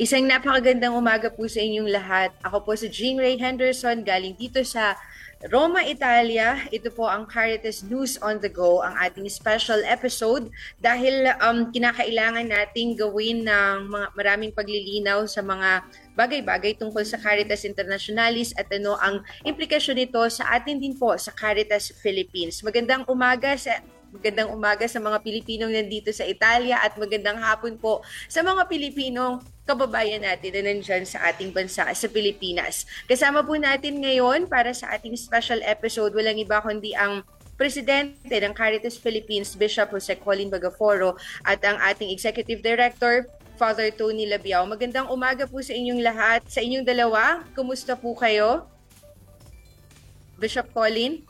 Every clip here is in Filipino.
Isang napakagandang umaga po sa inyong lahat. Ako po si Jean Ray Henderson galing dito sa Roma, Italia. Ito po ang Caritas News on the Go, ang ating special episode dahil um, kinakailangan nating gawin ng mga maraming paglilinaw sa mga bagay-bagay tungkol sa Caritas Internationalis at ano ang implikasyon nito sa atin din po sa Caritas Philippines. Magandang umaga sa Magandang umaga sa mga Pilipinong nandito sa Italia at magandang hapon po sa mga Pilipinong kababayan natin na nandyan sa ating bansa, sa Pilipinas. Kasama po natin ngayon para sa ating special episode, walang iba kundi ang Presidente ng Caritas Philippines, Bishop Jose Colin Bagaforo at ang ating Executive Director, Father Tony Labiao. Magandang umaga po sa inyong lahat. Sa inyong dalawa, kumusta po kayo? Bishop Colin?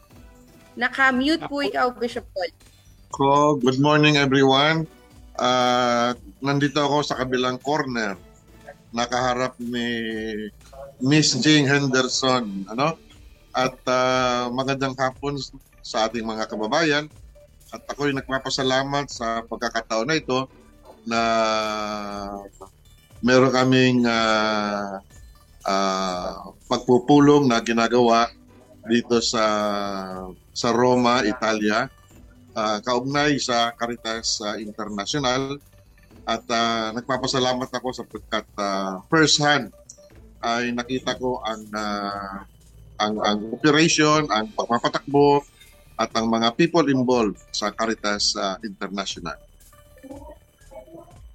Naka-mute po ikaw, Bishop Colin. Ko, good morning everyone. Uh, nandito ako sa kabilang corner. Nakaharap ni Miss Jane Henderson, ano? At uh, magandang hapon sa ating mga kababayan. At ako'y nagpapasalamat sa pagkakataon na ito na meron kaming uh, uh, pagpupulong na ginagawa dito sa sa Roma, Italia uh, kaugnay sa Caritas uh, International at uh, nagpapasalamat ako sapagkat uh, first hand ay nakita ko ang uh, ang ang operation, ang pagpapatakbo at ang mga people involved sa Caritas uh, International.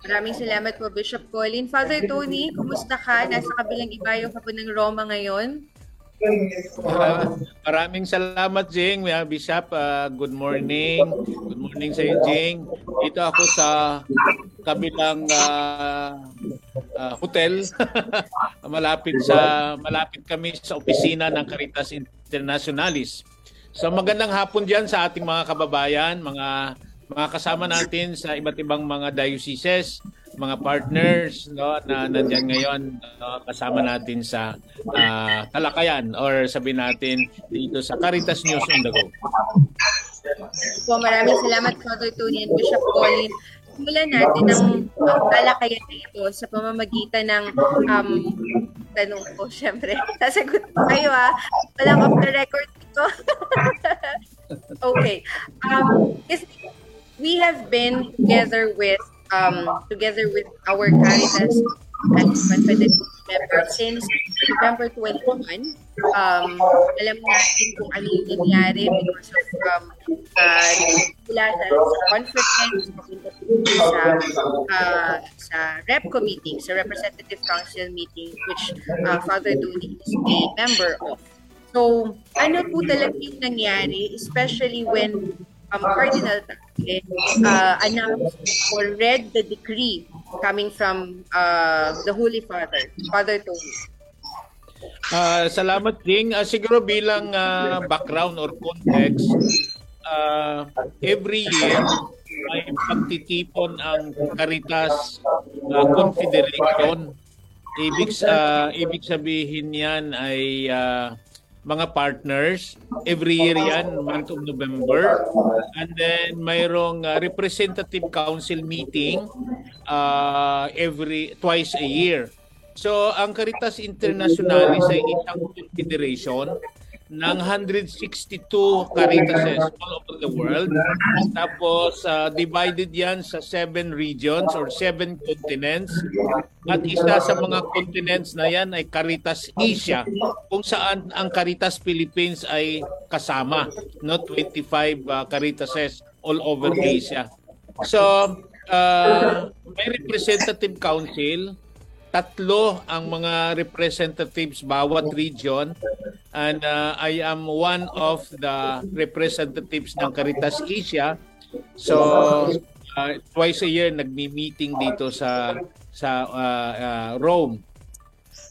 Maraming salamat po Bishop Colin. Father Tony, kumusta ka? Nasa kabilang ibayo ka po ng Roma ngayon? Uh, maraming salamat, Jing. Uh, Bishop, uh, good morning. Good morning sa iyo, Jing. Dito ako sa kabilang uh, uh, hotel. malapit sa malapit kami sa opisina ng Caritas Internationalis. So magandang hapon diyan sa ating mga kababayan, mga mga kasama natin sa iba't ibang mga dioceses mga partners no na nandiyan ngayon no, kasama natin sa uh, talakayan or sabi natin dito sa Caritas News on the Go. Po, maraming salamat Tony and Bishop Colin. Simulan natin ang, ang talakayan na ito sa pamamagitan ng um, tanong ko, syempre. Sasagot ko kayo ha. Walang off the record ito. okay. Um, we have been together with um, together with our Caritas and Confederation members since November 21. Um, alam natin kung ano yung nangyari because of um, uh, sa, sa conference, sa, uh, sa rep committee, sa representative council meeting, which uh, Father Dooney is a member of. So, ano po talaga yung nangyari, especially when um, Cardinal uh, announced or read the decree coming from uh, the Holy Father, Father Tony. Uh, salamat ding. Uh, siguro bilang uh, background or context, uh, every year ay pagtitipon ang Caritas uh, Confederation. Ibig, uh, ibig sabihin yan ay uh, mga partners. Every year yan, month of November. And then mayroong uh, representative council meeting uh, every twice a year. So ang Caritas Internationalis ay isang confederation ng 162 Caritases all over the world. Tapos uh, divided yan sa seven regions or seven continents. At isa sa mga continents na yan ay Caritas Asia kung saan ang Caritas Philippines ay kasama. No? 25 uh, Caritases all over Asia. So, uh, may representative council tatlo ang mga representatives bawat region and uh, I am one of the representatives ng Caritas Asia. So uh, twice a year nagmi-meeting dito sa sa uh, uh, Rome.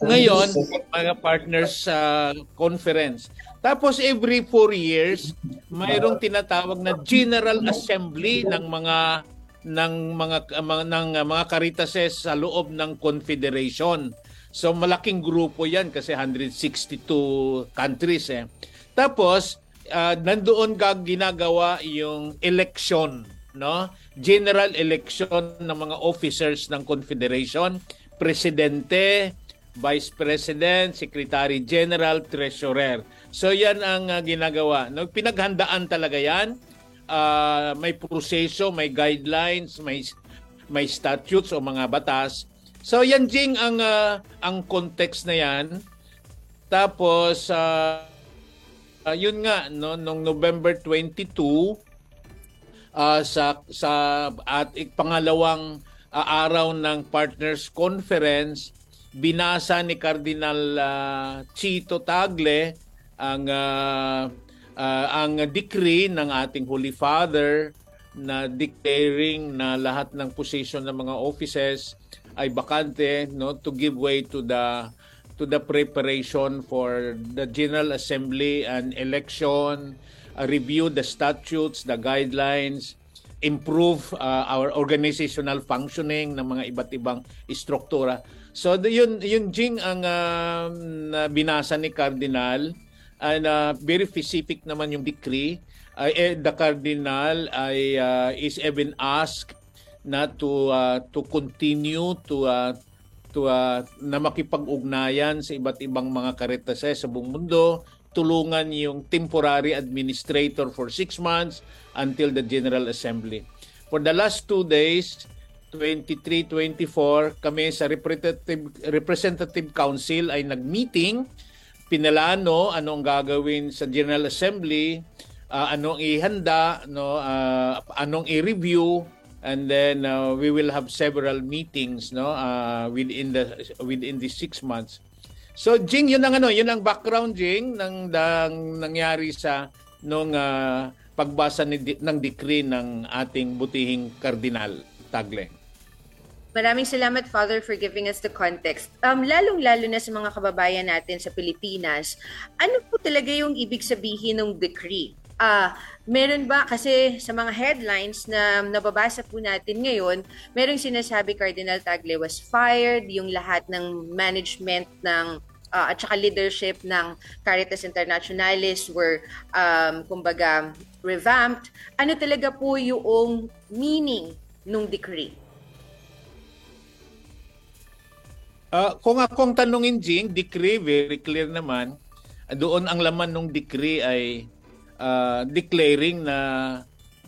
Ngayon, mga partners sa uh, conference. Tapos every four years, mayroong tinatawag na General Assembly ng mga ng mga, ng mga karitases sa loob ng Confederation. So malaking grupo 'yan kasi 162 countries eh. Tapos uh, nandoon gag ginagawa yung election, no? General election ng mga officers ng Confederation, presidente, vice president, secretary general, treasurer. So 'yan ang uh, ginagawa. No, pinaghandaan talaga 'yan. Uh, may proseso, may guidelines, may may statutes o mga batas So yan jing ang uh, ang context na yan. Tapos uh, uh, yun nga no nung November 22 uh, sa sa at pangalawang uh, araw ng Partners Conference binasa ni Cardinal uh, Chito Tagle ang uh, uh, ang decree ng ating Holy Father na declaring na lahat ng position ng mga offices ay bakante no to give way to the to the preparation for the General Assembly and election, uh, review the statutes, the guidelines, improve uh, our organizational functioning ng mga iba't ibang istruktura. So yun yun jing ang uh, binasa ni Cardinal and uh, very specific naman yung decree. Uh, eh, the Cardinal ay uh, is even asked na to uh, to continue to uh, to uh, na makipag-ugnayan sa iba't ibang mga karitase sa buong mundo, tulungan yung temporary administrator for six months until the General Assembly. For the last two days, 23-24, kami sa Representative, Representative Council ay nag-meeting, pinalano anong gagawin sa General Assembly, uh, anong ihanda, no, uh, anong i-review, and then uh, we will have several meetings no uh, within the within the six months. So Jing yun ang ano yun ang background Jing ng, ng nangyari sa nung uh, pagbasa ni, ng decree ng ating butihing kardinal Tagle Maraming salamat, Father, for giving us the context. Um, lalong-lalo na sa mga kababayan natin sa Pilipinas, ano po talaga yung ibig sabihin ng decree? Ah, uh, meron ba kasi sa mga headlines na nababasa po natin ngayon, merong sinasabi Cardinal Tagle was fired, yung lahat ng management ng uh, at saka leadership ng Caritas Internationalis were um, kumbaga revamped. Ano talaga po yung meaning nung decree? Uh, kung akong tanungin, Jing, decree, very clear naman. Doon ang laman ng decree ay uh, declaring na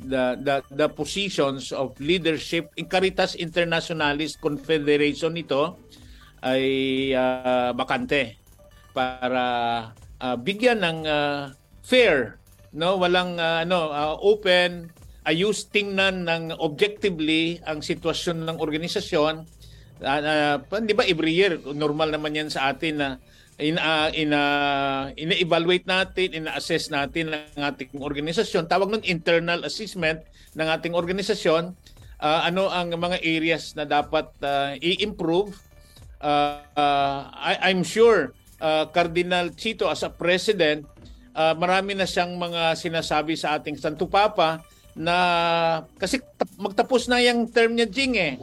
the, the the positions of leadership in Caritas Internationalis Confederation ito ay uh, bakante para uh, bigyan ng uh, fair no walang uh, ano uh, open ayus tingnan ng objectively ang sitwasyon ng organisasyon uh, di ba every year normal naman yan sa atin na in uh, in uh, ina-evaluate natin, ina-assess natin ng ating organisasyon. Tawag ng internal assessment ng ating organisasyon. Uh, ano ang mga areas na dapat uh, i-improve. Uh, uh, I, I'm sure uh, Cardinal Chito as a president, uh, marami na siyang mga sinasabi sa ating Santo Papa na kasi magtapos na yung term niya Jing eh.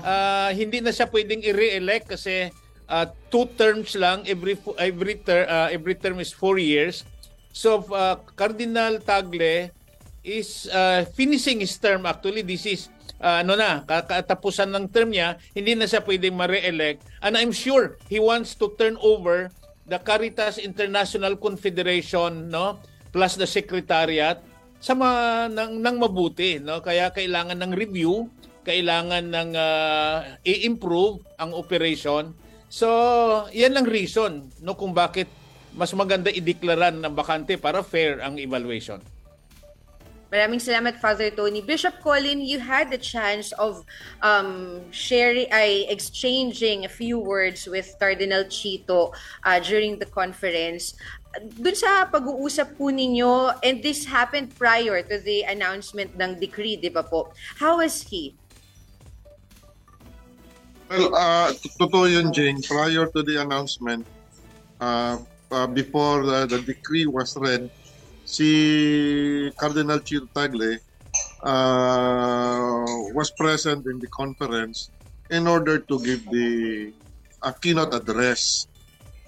Uh, hindi na siya pwedeng i-re-elect kasi uh, two terms lang every every ter, uh, every term is four years. So uh, Cardinal Tagle is uh, finishing his term actually this is uh, ano na katapusan ng term niya hindi na siya pwedeng ma-re-elect and I'm sure he wants to turn over the Caritas International Confederation no plus the secretariat sa mga ng, ng mabuti no kaya kailangan ng review kailangan ng uh, i-improve ang operation So, yan ang reason no kung bakit mas maganda ideklaran ng bakante para fair ang evaluation. Maraming salamat, Father Tony. Bishop Colin, you had the chance of um, sharing, ay, exchanging a few words with Cardinal Chito uh, during the conference. Doon sa pag-uusap po ninyo, and this happened prior to the announcement ng decree, di ba po? How was he? Well, uh, totoo yun, Jing. Prior to the announcement, uh, uh, before the, the decree was read, si Cardinal Chir Tagle uh, was present in the conference in order to give the uh, keynote address.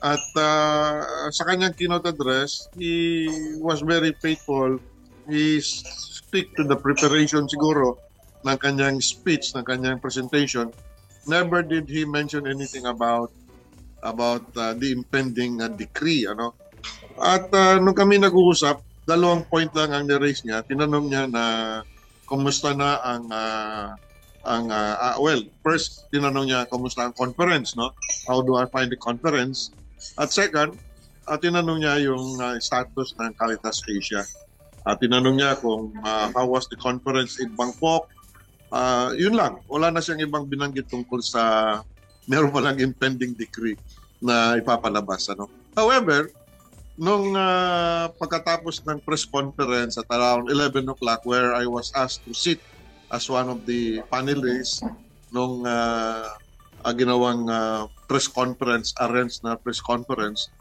At uh, sa kanyang keynote address, he was very faithful. He stick to the preparation siguro ng kanyang speech, ng kanyang presentation. Never did he mention anything about about uh, the impending uh, decree ano? At uh, nung kami nag-uusap dalawang point lang ang ni-raise niya. Tinanong niya na kumusta na ang uh, ang uh, uh, well first tinanong niya kumusta ang conference no? How do I find the conference at second at uh, tinanong niya yung uh, status ng Caritas Asia at uh, tinanong niya kung uh, how was the conference in Bangkok uh, yun lang. Wala na siyang ibang binanggit tungkol sa meron pa lang impending decree na ipapalabas. Ano? However, nung uh, pagkatapos ng press conference at around 11 o'clock where I was asked to sit as one of the panelists nung uh, ginawang uh, press conference, arranged na press conference,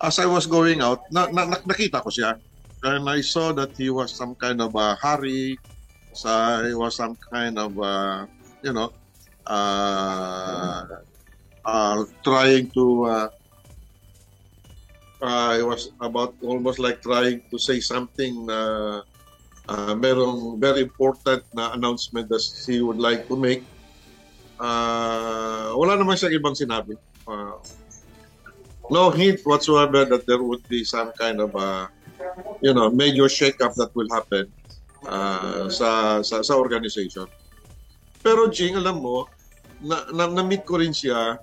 as I was going out, na, na, nakita ko siya. And I saw that he was some kind of a hurry, So it was some kind of, uh, you know, uh, uh, trying to, uh, uh, it was about almost like trying to say something na uh, merong very important na announcement that he would like to make. Uh, wala naman siyang ibang sinabi. Uh, no hint whatsoever that there would be some kind of, uh, you know, major shake-up that will happen uh, sa, sa sa organization. Pero Jing, alam mo, na, na, na-meet ko rin siya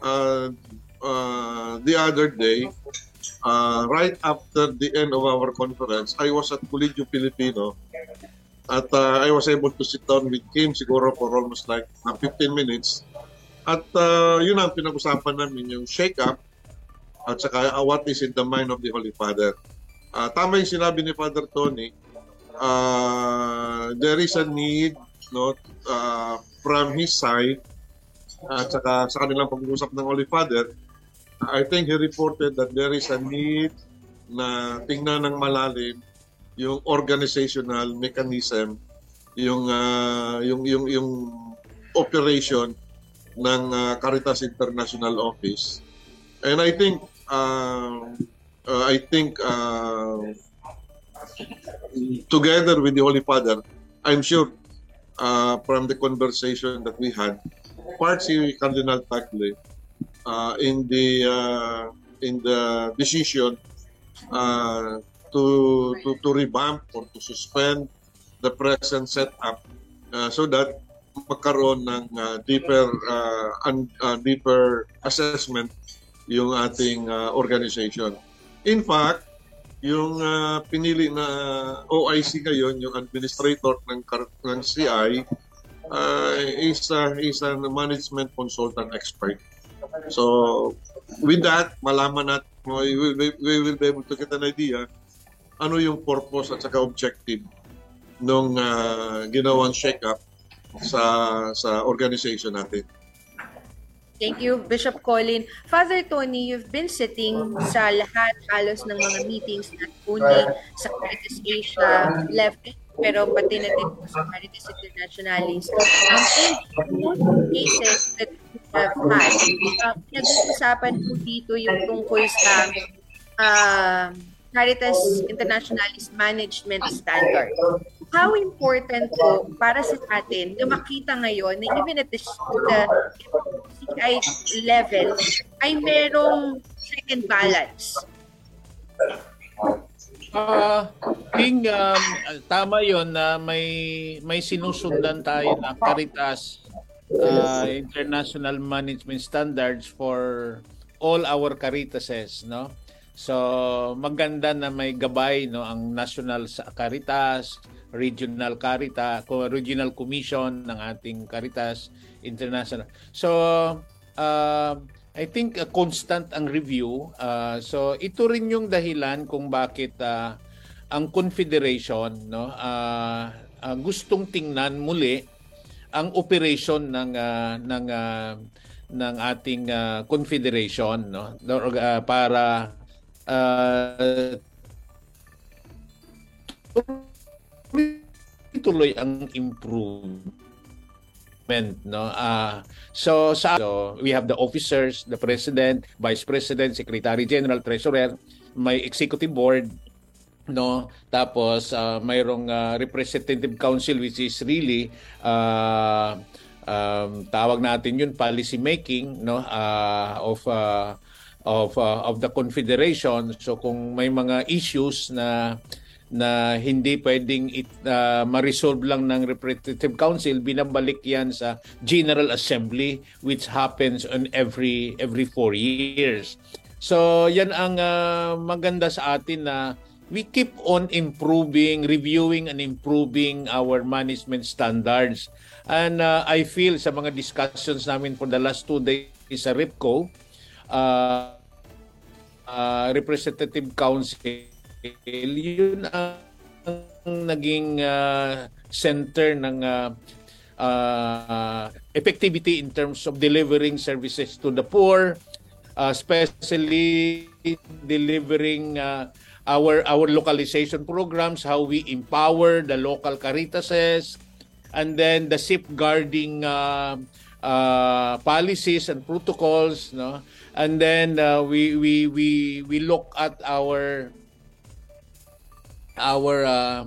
uh, uh, the other day, uh, right after the end of our conference, I was at Colegio Filipino at uh, I was able to sit down with him siguro for almost like uh, 15 minutes. At uh, yun ang pinag-usapan namin, yung shake-up at saka uh, what is in the mind of the Holy Father. Uh, tama yung sinabi ni Father Tony, uh, there is a need no uh, from his side at saka sa kanilang pag-uusap ng Holy Father I think he reported that there is a need na tingnan ng malalim yung organizational mechanism yung uh, yung yung yung operation ng uh, Caritas International Office. And I think uh, uh, I think uh, together with the Holy Father, I'm sure uh, from the conversation that we had, part si Cardinal Tagle uh, in the uh, in the decision uh, to, to to revamp or to suspend the present setup uh, so that magkaroon ng uh, deeper uh, un, uh, deeper assessment yung ating uh, organization. In fact, yung uh, pinili na OIC ngayon, yung administrator ng, ng CI, uh, is, uh, is a management consultant expert. So, with that, malaman natin, we will, we will be able to get an idea ano yung purpose at saka objective nung uh, ginawang shake-up sa sa organization natin. Thank you, Bishop Colin. Father Tony, you've been sitting sa lahat halos ng mga meetings not only sa Caritas Asia level, pero pati na din sa Caritas Internationalis. Um, in cases that we have had, uh, nag-uusapan po dito yung tungkol sa uh, Caritas Internationalis Management Standard how important po para sa atin na makita ngayon na even at the, the CI level ay merong check and balance? Uh, King, um, tama yon na may may sinusundan tayo na Caritas uh, International Management Standards for all our Caritases, no? So maganda na may gabay no ang National Caritas, Regional Caritas, Regional Commission ng ating Caritas International. So uh, I think uh, constant ang review. Uh, so ito rin yung dahilan kung bakit uh, ang Confederation no uh, uh, gustong tingnan muli ang operation ng uh, ng uh, ng ating uh, confederation no uh, para uh, tuloy ang improvement no? Uh, so sa so we have the officers the president vice president secretary general treasurer may executive board no? Tapos uh, mayroong uh, representative council which is really uh, um, tawag natin yun policy making no? Uh, of uh, of uh, of the confederation. So kung may mga issues na na hindi pwedeng it, uh, ma-resolve lang ng representative council binabalik yan sa general assembly which happens on every every four years. So yan ang uh, maganda sa atin na we keep on improving reviewing and improving our management standards. And uh, I feel sa mga discussions namin for the last two days sa RIPCO, uh, uh, Representative Council, yun ang naging uh, center ng uh, uh, effectivity in terms of delivering services to the poor, uh, especially delivering uh, our our localization programs, how we empower the local caritases, and then the safeguarding uh, uh, policies and protocols no and then uh, we we we we look at our our uh,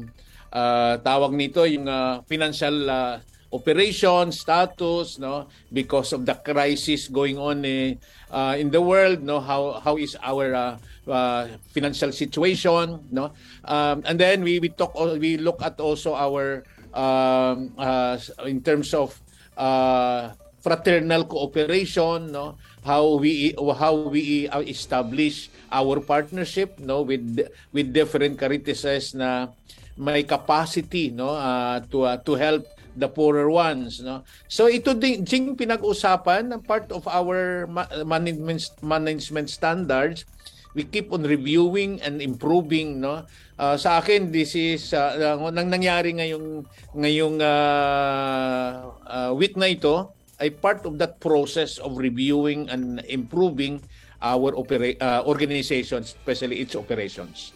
uh, tawag nito yung uh, financial uh, operation status no? Because of the crisis going on eh, uh, in the world no? How how is our uh, uh, financial situation no? Um, and then we we talk we look at also our um, uh, in terms of uh, fraternal cooperation no? How we how we establish our partnership no? With with different caritases na may capacity no? Uh, to uh, to help the poorer ones no? So ito din jing pinag-usapan part of our management management standards we keep on reviewing and improving no? Uh, sa akin this is uh, nang nangyari ngayong ngayong uh, uh, week na ito ay part of that process of reviewing and improving our opera- uh, organization especially its operations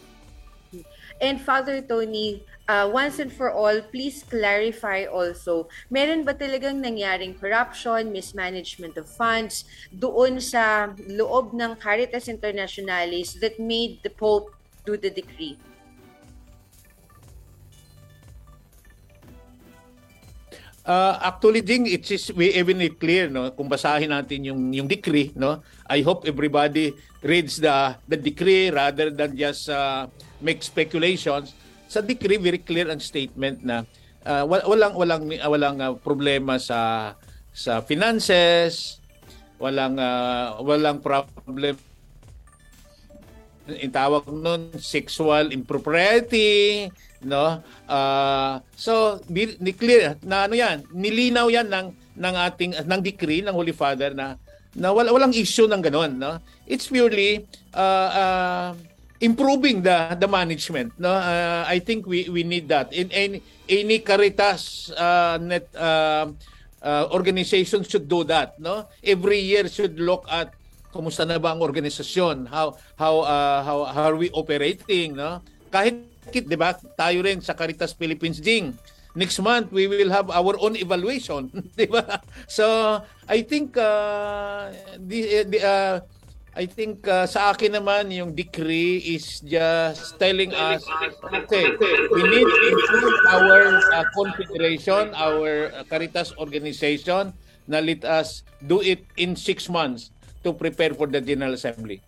and Father Tony uh, once and for all, please clarify also, meron ba talagang nangyaring corruption, mismanagement of funds doon sa loob ng Caritas Internationalis that made the Pope do the decree? Uh, actually, Ding, it is we even clear, no? Kung basahin natin yung yung decree, no? I hope everybody reads the the decree rather than just uh, make speculations sa decree very clear ang statement na uh, walang walang walang uh, problema sa sa finances, walang uh, walang problem in tawag nun sexual impropriety no? Uh, so ni clear na ano yan nilinaw yan ng ng ating ng decree ng Holy Father na na wala, walang issue ng ganun no? It's purely uh, uh, improving the the management no? Uh, i think we we need that. In any any caritas uh, net uh, uh, organization should do that no? Every year should look at kumusta na ba ang organisasyon? How how uh, how, how are we operating no? Kahit 'di ba tayo rin sa Caritas Philippines ding. Next month we will have our own evaluation 'di ba? So i think uh, the, the uh, I think uh, sa akin naman yung decree is just telling us okay we need to improve our uh, confederation our uh, Caritas organization. Na let us do it in six months to prepare for the General Assembly.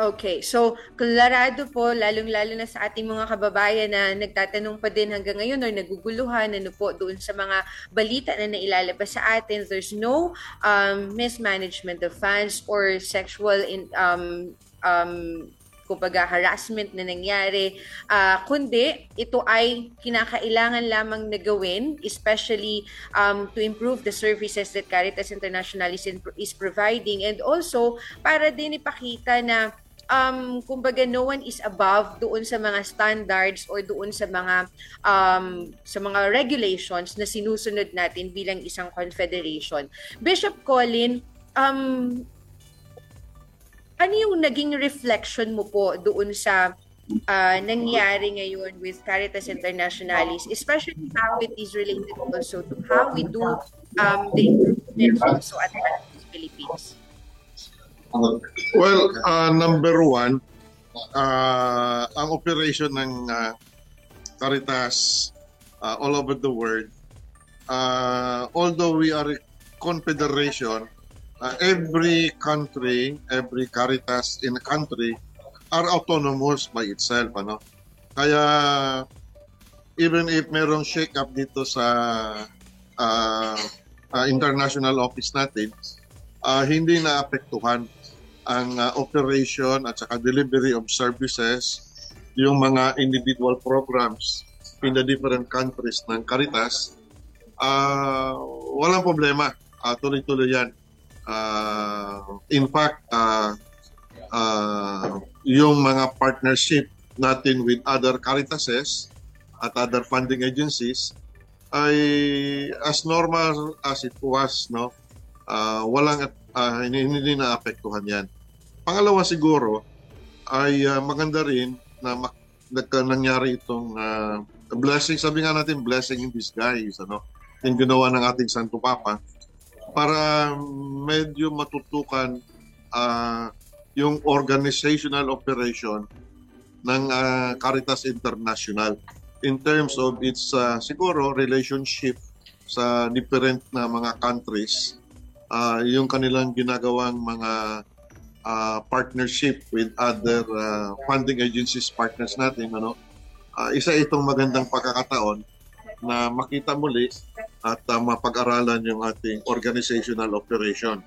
Okay, so klarado po, lalong-lalo na sa ating mga kababayan na nagtatanong pa din hanggang ngayon or naguguluhan ano po doon sa mga balita na nailalabas sa atin. There's no um, mismanagement of funds or sexual in, um, um, kumbaga harassment na nangyari, uh, kundi ito ay kinakailangan lamang na gawin, especially um, to improve the services that Caritas International is, in, is providing and also para din ipakita na um, kumbaga no one is above doon sa mga standards or doon sa mga um, sa mga regulations na sinusunod natin bilang isang confederation. Bishop Colin, um, ano yung naging reflection mo po doon sa uh, nangyari ngayon with Caritas Internationalis, especially how it is related also to how we do um, the improvements also at Caritas Philippines? Well, uh, number one, uh, ang operation ng uh, Caritas uh, all over the world, uh, although we are a confederation, uh, every country, every Caritas in a country are autonomous by itself. Ano? Kaya even if merong shake-up dito sa uh, uh, international office natin, uh, hindi na apektuhan ang uh, operation at saka delivery of services, yung mga individual programs in the different countries ng Caritas, uh, walang problema. Uh, tuloy-tuloy yan. Uh, in fact, uh, uh, yung mga partnership natin with other Caritases at other funding agencies ay as normal as it was no? Uh, walang uh, hindi, hindi na apektuhan yan. Pangalawa siguro ay uh, maganda rin na mak- nangyari itong uh, blessing sabi nga natin blessing in disguise ano? Yung ginawa ng ating Santo Papa para medyo matutukan uh, yung organizational operation ng uh, Caritas International in terms of its uh, siguro relationship sa different na mga countries uh, yung kanilang ginagawang mga uh, partnership with other uh, funding agencies partners natin ano. Uh, isa itong magandang pagkakataon na makita muli at uh, mapag-aralan yung ating organizational operation.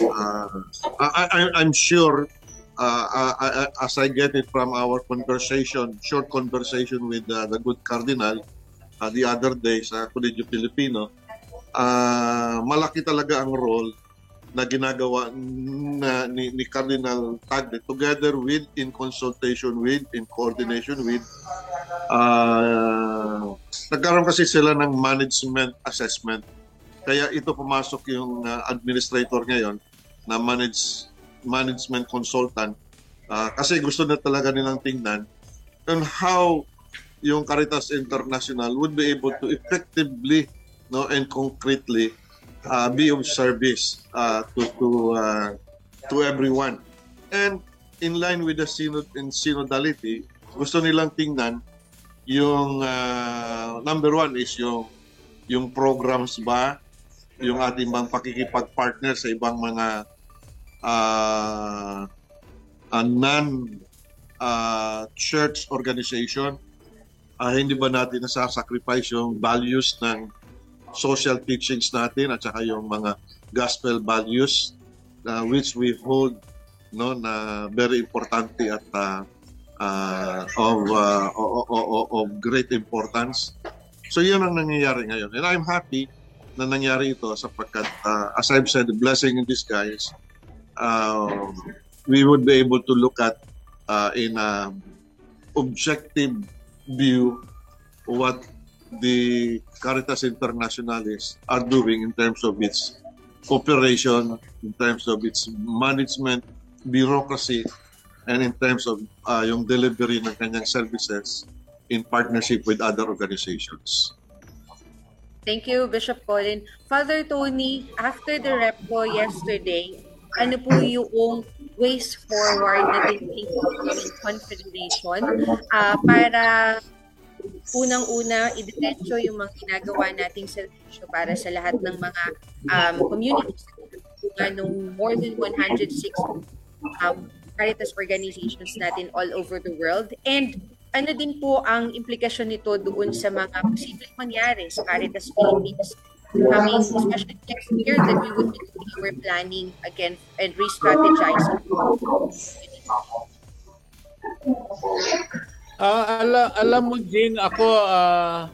Uh, I, I, I'm sure uh, uh, uh, as I get it from our conversation, short conversation with uh, the good Cardinal uh, the other day sa Colegio Filipino, uh, malaki talaga ang role na ginagawa na ni, ni Cardinal Tagle together with in consultation with in coordination with uh, nagkaroon kasi sila ng management assessment kaya ito pumasok yung uh, administrator ngayon na manage management consultant uh, kasi gusto na talaga nilang tingnan on how yung Caritas International would be able to effectively no and concretely uh, be of service uh, to to uh, to everyone. And in line with the synod and synodality, gusto nilang tingnan yung uh, number one is yung yung programs ba, yung ating bang pakikipag-partner sa ibang mga uh, uh, non uh, church organization, uh, hindi ba natin nasasacrifice yung values ng social teachings natin at saka yung mga gospel values uh, which we hold no na very importante at uh, uh, of, uh, of, great importance. So yun ang nangyayari ngayon. And I'm happy na nangyari ito sapagkat uh, as I've said, the blessing in disguise, uh, we would be able to look at uh, in a objective view what the Caritas Internationalis are doing in terms of its operation, in terms of its management, bureaucracy, and in terms of uh, yung delivery ng kanyang services in partnership with other organizations. Thank you, Bishop Colin. Father Tony, after the rep ko yesterday, ano po yung ways forward na thinking ng Confederation uh, para unang-una, idetensyo yung mga ginagawa nating servisyo para sa lahat ng mga um, communities na nung more than 106 um, Caritas organizations natin all over the world. And ano din po ang implikasyon nito doon sa mga posibleng mangyari sa Caritas Philippines coming, especially next year that we would be doing our planning again and re-strategizing. Uh, ala, alam mo Jing, ako uh,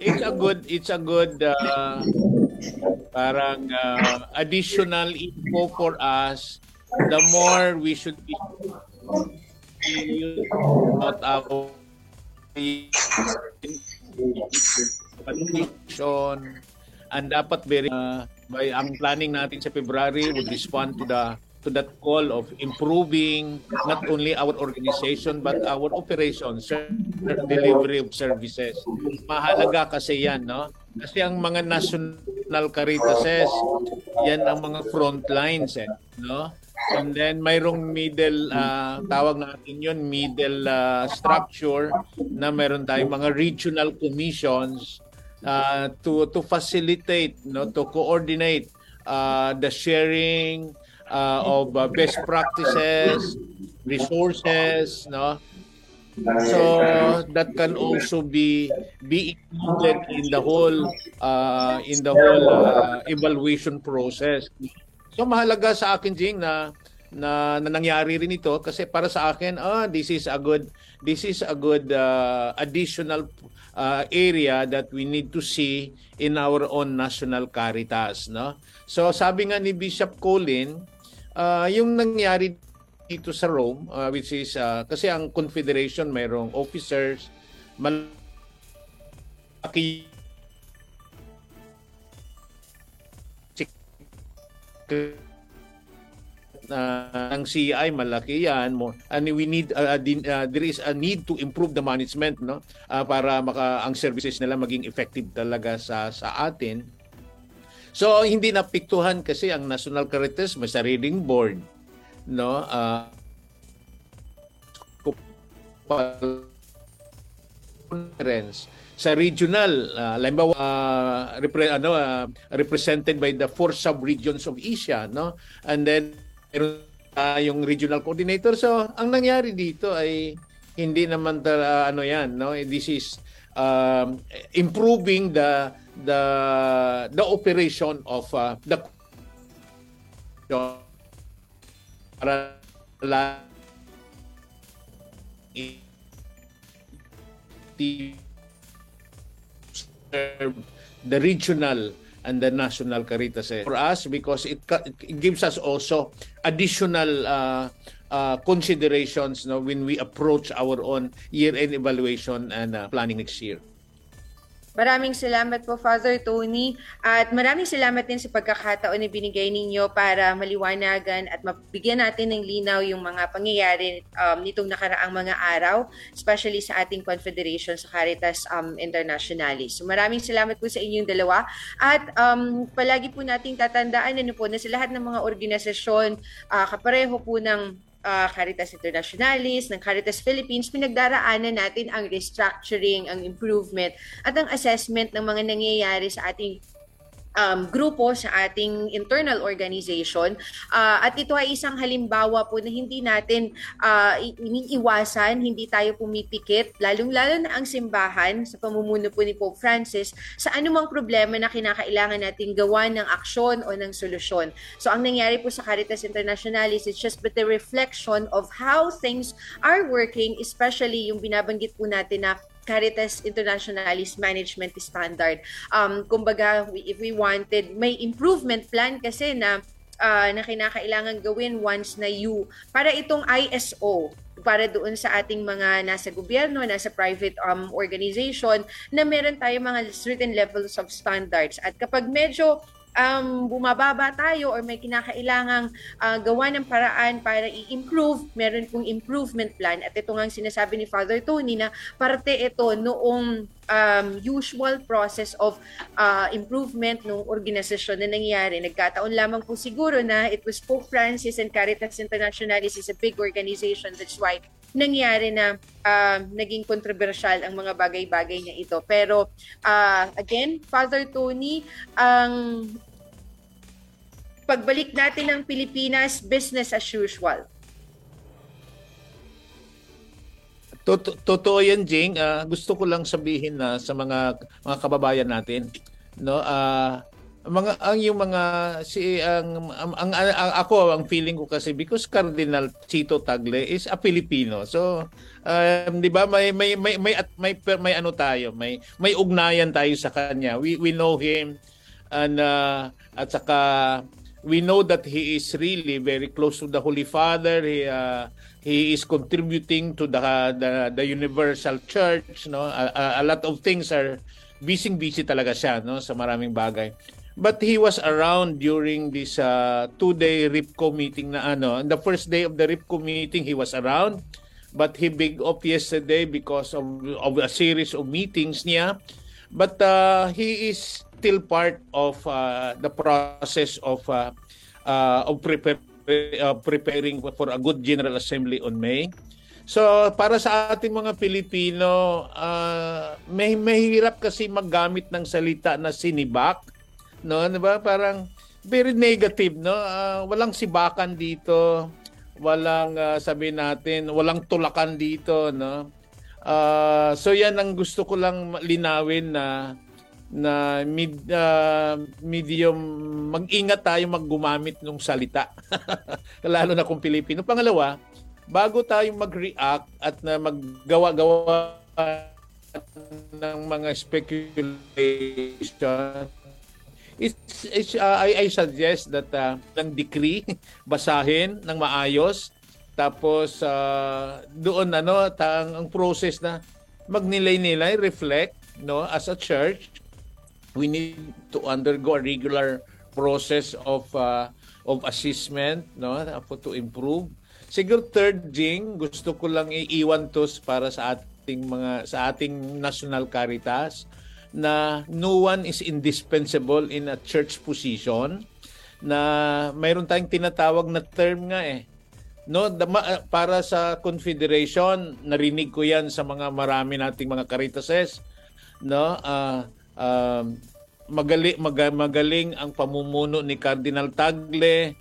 it's a good it's a good uh, parang uh, additional info for us the more we should be not our condition and dapat very uh, by ang planning natin sa February would respond to the to that call of improving not only our organization but our operations, delivery of services. Mahalaga kasi yan, no? Kasi ang mga national caritases, yan ang mga front lines, eh, no? And then mayroong middle, uh, tawag natin yun, middle uh, structure na mayroon tayong mga regional commissions uh, to to facilitate, no, to coordinate uh, the sharing uh, of uh, best practices, resources, no? So that can also be be included in the whole uh, in the whole uh, evaluation process. So mahalaga sa akin Jing na na, na nangyari rin ito kasi para sa akin ah this is a good this is a good uh, additional uh, area that we need to see in our own national caritas no? So sabi nga ni Bishop Colin uh, yung nangyari dito sa Rome uh, which is uh, kasi ang confederation mayroong officers malaki uh, ng CI malaki yan. Mo and we need uh, uh, there is a need to improve the management no? Uh, para maka ang services nila maging effective talaga sa sa atin. So hindi napiktuhan kasi ang National Caritas may sariling board no? Uh, conference sa regional uh, limbawa uh, repre, ano uh, represented by the four sub-regions of Asia no? And then uh, yung regional coordinator. So ang nangyari dito ay hindi naman uh, ano yan no? This is um, improving the the the operation of uh, the para la the regional and the national Caritas for us because it, it gives us also additional uh, uh, considerations no, when we approach our own year-end evaluation and uh, planning next year. Maraming salamat po, Father Tony. At maraming salamat din sa pagkakataon na binigay ninyo para maliwanagan at mabigyan natin ng linaw yung mga pangyayari um, nitong nakaraang mga araw, especially sa ating Confederation sa Caritas um, Internationalis. So maraming salamat po sa inyong dalawa. At um, palagi po nating tatandaan ano po, na sa lahat ng mga organisasyon, uh, kapareho po ng uh, Caritas Internationalis, ng Caritas Philippines, pinagdaraanan natin ang restructuring, ang improvement, at ang assessment ng mga nangyayari sa ating um, grupo sa ating internal organization. Uh, at ito ay isang halimbawa po na hindi natin uh, iniiwasan, hindi tayo pumipikit, lalong-lalo na ang simbahan sa pamumuno po ni Pope Francis sa anumang problema na kinakailangan natin gawa ng aksyon o ng solusyon. So ang nangyari po sa Caritas Internationalis is just but a reflection of how things are working, especially yung binabanggit po natin na Caritas Internationalis Management Standard. Um, kumbaga, if we wanted, may improvement plan kasi na uh, na kinakailangan gawin once na you, para itong ISO, para doon sa ating mga nasa gobyerno, nasa private um, organization, na meron tayo mga certain levels of standards. At kapag medyo um, bumababa tayo or may kinakailangang uh, gawa ng paraan para i-improve, meron pong improvement plan. At ito nga sinasabi ni Father Tony na parte ito noong um, usual process of uh, improvement ng organisasyon na nangyari. Nagkataon lamang po siguro na it was Pope Francis and Caritas Internationalis is a big organization. That's why nangyari na uh, naging kontrobersyal ang mga bagay-bagay na ito. Pero uh, again, Father Tony, ang pagbalik natin ng Pilipinas, business as usual. Totoo yan, Jing. Uh, gusto ko lang sabihin na sa mga mga kababayan natin, no, uh, mga ang yung mga si ang, ang, ang, ang ako ang feeling ko kasi because Cardinal Chito Tagle is a Filipino. So um, 'di ba may may may may, at, may may ano tayo, may may ugnayan tayo sa kanya. We we know him and uh, at saka we know that he is really very close to the Holy Father. He uh, he is contributing to the the, the universal church no a, a, a lot of things are busy busy talaga siya no sa maraming bagay but he was around during this uh, two day RIPCO meeting na ano. The first day of the RIPCO meeting he was around. But he big off yesterday because of of a series of meetings niya. But uh, he is still part of uh, the process of uh, uh, of prepare, uh, preparing for a good General Assembly on May. So para sa ating mga Pilipino, uh, may mahirap kasi maggamit ng salita na sinibak, no? 'Di ba? Parang very negative, no? Uh, walang sibakan dito, walang uh, sabi natin, walang tulakan dito, no? Uh, so yan ang gusto ko lang linawin na na mid, uh, medium mag-ingat tayo maggumamit ng salita lalo na kung Pilipino pangalawa bago tayo mag-react at na maggawa-gawa ng mga speculation it's, it's, uh, I, I suggest that uh, ng decree basahin ng maayos. Tapos uh, doon ano tang ang process na magnilay-nilay reflect no as a church we need to undergo a regular process of uh, of assessment no to improve. Siguro third thing gusto ko lang iiwan to para sa ating mga sa ating national caritas na no one is indispensable in a church position na mayroon tayong tinatawag na term nga eh no para sa confederation narinig ko yan sa mga marami nating mga caritases no uh, um, magaling, mag, magaling ang pamumuno ni Cardinal Tagle.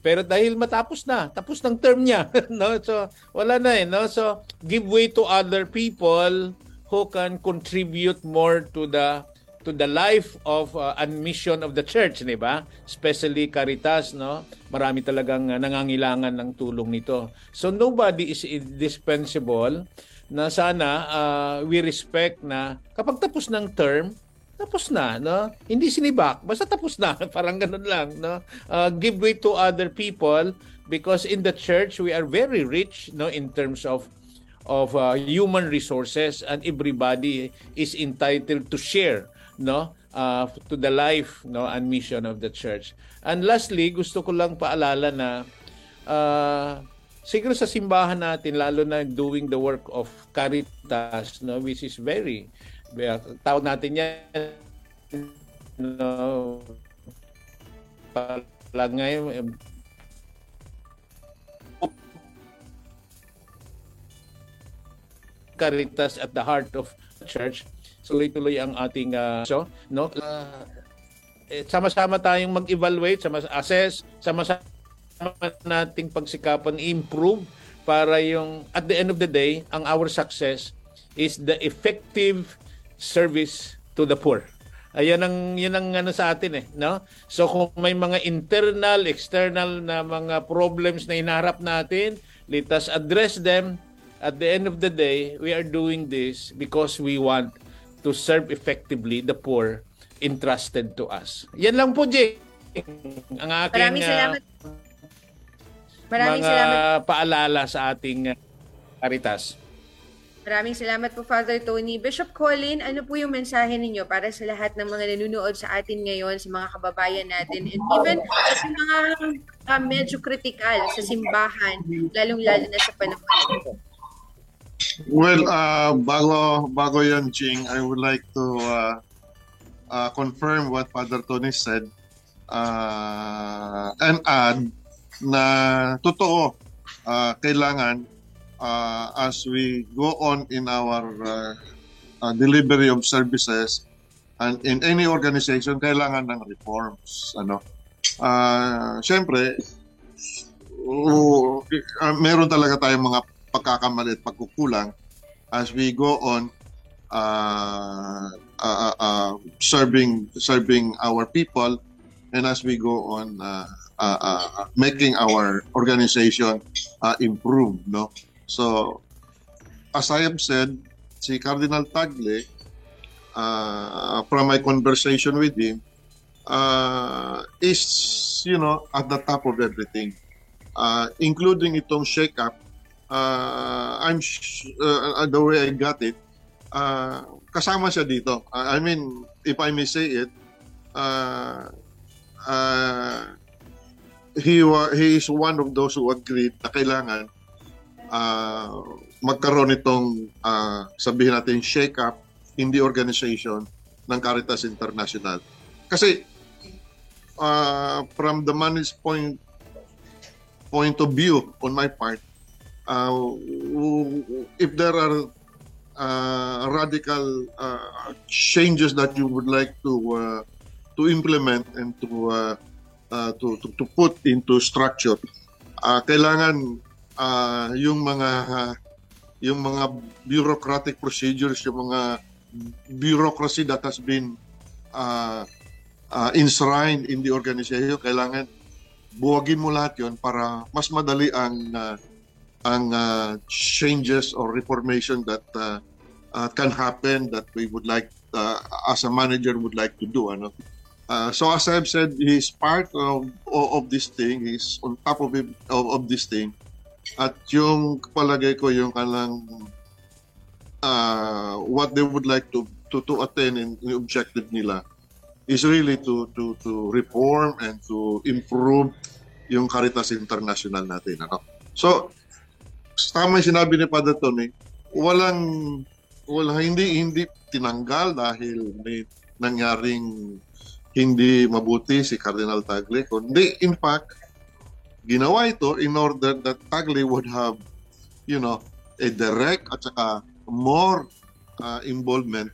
Pero dahil matapos na, tapos ng term niya, no? So wala na eh, no? So give way to other people who can contribute more to the to the life of uh, and mission of the church, di ba? Especially Caritas, no? Marami talagang uh, nangangailangan ng tulong nito. So nobody is indispensable na sana uh, we respect na kapag tapos ng term, tapos na, no? Hindi sinibak, basta tapos na, parang ganun lang, no? Uh, give way to other people because in the church we are very rich, no, in terms of of uh, human resources and everybody is entitled to share, no? Uh, to the life no and mission of the church. And lastly, gusto ko lang paalala na uh, siguro sa simbahan natin lalo na doing the work of caritas no which is very tawag natin yan no palag ngayon Caritas at the heart of church. Tuloy-tuloy ang ating uh, so, no? Uh, eh, sama-sama tayong mag-evaluate, sama assess, sama-sama nating pagsikapan improve para yung at the end of the day, ang our success is the effective service to the poor. Ayan ang yun ang ano sa atin eh, no? So kung may mga internal, external na mga problems na inaharap natin, let us address them. At the end of the day, we are doing this because we want to serve effectively the poor entrusted to us. Yan lang po, Jay. Ang aking Maraming salamat. Uh, Maraming mga salamat. paalala sa ating uh, Caritas. Maraming salamat po, Father Tony. Bishop Colin, ano po yung mensahe ninyo para sa lahat ng mga nanonood sa atin ngayon, sa mga kababayan natin, and even sa mga uh, medyo kritikal sa simbahan, lalong-lalo na sa panahon ito? Well, uh, bago, bago yan, Ching, I would like to uh, uh, confirm what Father Tony said uh, and add na totoo, uh, kailangan uh, as we go on in our uh, uh, delivery of services and in any organization kailangan ng reforms ano. Uh, syempre uh, uh, meron talaga tayong mga pagkakamali at pagkukulang as we go on uh, uh, uh, serving serving our people and as we go on uh, uh, uh, making our organization uh, improve no So, as I have said, si Cardinal Tagle, uh, from my conversation with him, uh, is, you know, at the top of everything. Uh, including itong shake-up uh, I'm sh- uh, the way I got it, uh, kasama siya dito. Uh, I mean, if I may say it, uh, uh, he wa- he is one of those who agreed na kailangan uh, magkaroon itong uh, sabihin natin shake up in the organization ng Caritas International. Kasi uh, from the money's point point of view on my part, uh, if there are uh, radical uh, changes that you would like to uh, to implement and to, uh, uh, to, to to put into structure, uh, kailangan uh, yung mga uh, yung mga bureaucratic procedures, yung mga bureaucracy that has been uh, uh, enshrined in the organization, kailangan buwagin mo lahat yon para mas madali ang uh, ang uh, changes or reformation that uh, uh, can happen that we would like uh, as a manager would like to do ano uh, so as I've said he's part of of, this thing he's on top of, it, of of this thing at yung palagay ko yung kalang uh, what they would like to to to attain in the objective nila is really to to to reform and to improve yung Caritas International natin. Ano? So, tama yung sinabi ni Padre Tony, walang, walang hindi hindi tinanggal dahil may nangyaring hindi mabuti si Cardinal Tagle. Kundi, in fact, ginawa ito in order that Tagle would have, you know, a direct at saka more uh, involvement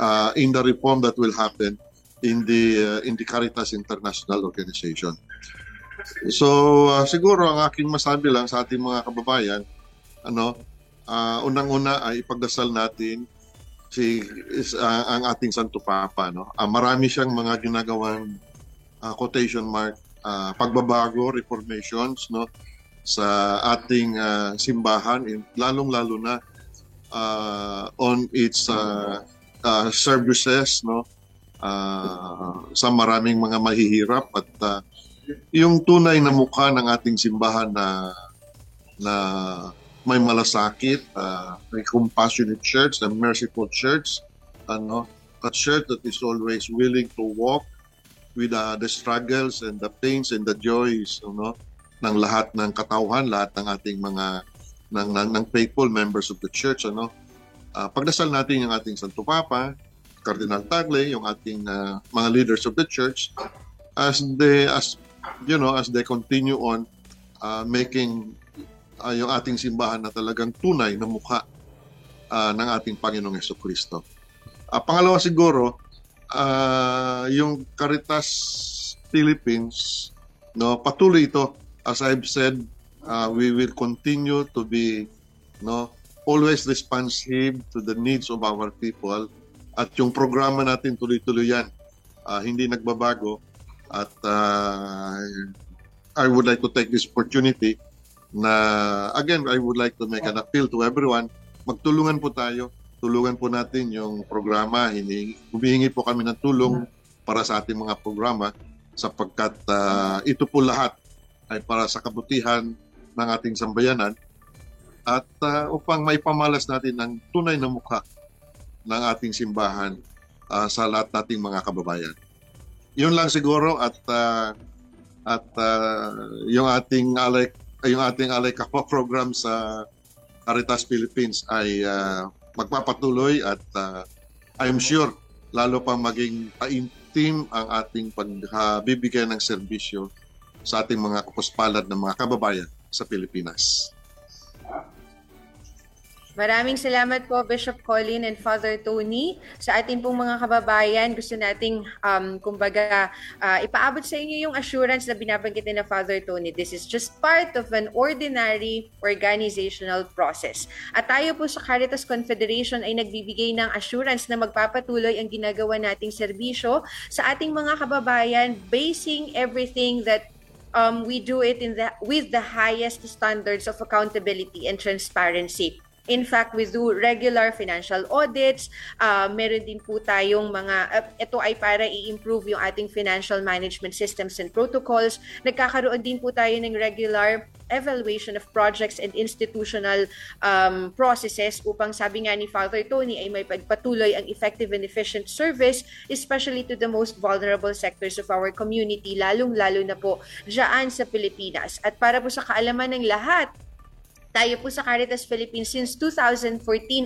uh, in the reform that will happen in the uh, in the Caritas International Organization. So uh, siguro ang aking masabi lang sa ating mga kababayan, ano, uh, unang-una ay ipagdasal natin si is, uh, ang ating Santo Papa, no. Uh, marami siyang mga ginagawang uh, quotation mark uh, pagbabago, reformations, no, sa ating uh, simbahan, lalong-lalo na uh, on its uh, uh, services, no, uh, sa maraming mga mahihirap at uh, yung tunay na mukha ng ating simbahan na na may malasakit, uh, may compassionate church, a merciful church, ano, a church that is always willing to walk with uh, the struggles and the pains and the joys, ano, ng lahat ng katauhan, lahat ng ating mga ng, ng, ng faithful members of the church, ano. Uh, pagdasal natin yung ating Santo Papa, Cardinal Tagle, yung ating uh, mga leaders of the church as they as you know as they continue on uh, making uh, yung ating simbahan na talagang tunay na mukha uh, ng ating Panginoong Yeso Kristo. Uh, pangalawa siguro, uh, yung Caritas Philippines, no, patuloy ito. As I've said, uh, we will continue to be no always responsive to the needs of our people at yung programa natin tuloy-tuloy yan. Uh, hindi nagbabago. At uh, I would like to take this opportunity na again, I would like to make an appeal to everyone. Magtulungan po tayo. Tulungan po natin yung programa. Humihingi po kami ng tulong para sa ating mga programa sapagkat uh, ito po lahat ay para sa kabutihan ng ating sambayanan at uh, upang may pamalas natin ng tunay na mukha ng ating simbahan uh, sa lahat nating mga kababayan. Yun lang siguro at uh, at uh, yung ating alay yung ating alay kapwa program sa Caritas Philippines ay uh, magpapatuloy at uh, I'm sure lalo pang maging taintim ang ating pagbibigay ng serbisyo sa ating mga kapuspalad ng mga kababayan sa Pilipinas. Maraming salamat po Bishop Colin and Father Tony sa ating pong mga kababayan. Gusto nating um, kumbaga uh, ipaabot sa inyo yung assurance na binabanggit ni na Father Tony. This is just part of an ordinary organizational process. At tayo po sa Caritas Confederation ay nagbibigay ng assurance na magpapatuloy ang ginagawa nating serbisyo sa ating mga kababayan basing everything that um, we do it in the with the highest standards of accountability and transparency In fact, we do regular financial audits. Uh, meron din po tayong mga, uh, ito ay para i-improve yung ating financial management systems and protocols. Nagkakaroon din po tayo ng regular evaluation of projects and institutional um, processes upang sabi nga ni Father Tony ay may pagpatuloy ang effective and efficient service especially to the most vulnerable sectors of our community lalong-lalo na po dyan sa Pilipinas. At para po sa kaalaman ng lahat, tayo po sa Caritas Philippines since 2014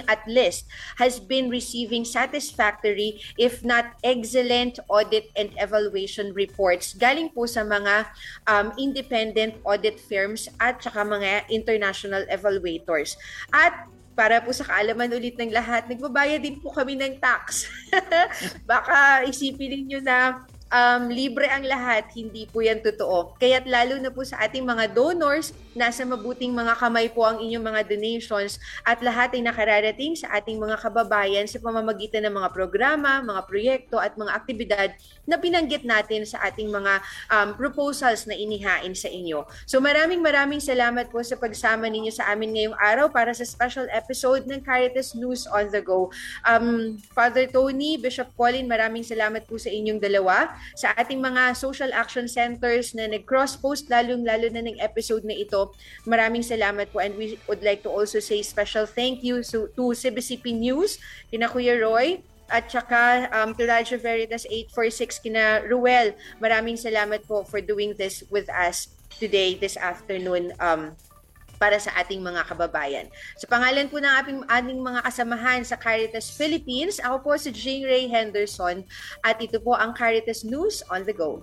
at least has been receiving satisfactory if not excellent audit and evaluation reports galing po sa mga um, independent audit firms at saka mga international evaluators. At para po sa kaalaman ulit ng lahat, nagbabayad din po kami ng tax. Baka isipin niyo na um, libre ang lahat, hindi po yan totoo. Kaya't lalo na po sa ating mga donors, nasa mabuting mga kamay po ang inyong mga donations at lahat ay nakararating sa ating mga kababayan sa pamamagitan ng mga programa, mga proyekto at mga aktibidad na binanggit natin sa ating mga um, proposals na inihain sa inyo. So maraming maraming salamat po sa pagsama ninyo sa amin ngayong araw para sa special episode ng Caritas News on the Go. Um, Father Tony, Bishop Colin, maraming salamat po sa inyong dalawa sa ating mga social action centers na nag-cross-post lalong-lalo na ng episode na ito. Maraming salamat po and we would like to also say special thank you to, to CBCP News, kina Kuya Roy, at saka um, to Radyo Veritas 846 kina Ruel. Maraming salamat po for doing this with us today, this afternoon. Um, para sa ating mga kababayan. Sa pangalan po ng ating, ating mga kasamahan sa Caritas Philippines, ako po si Jane Ray Henderson at ito po ang Caritas News on the Go.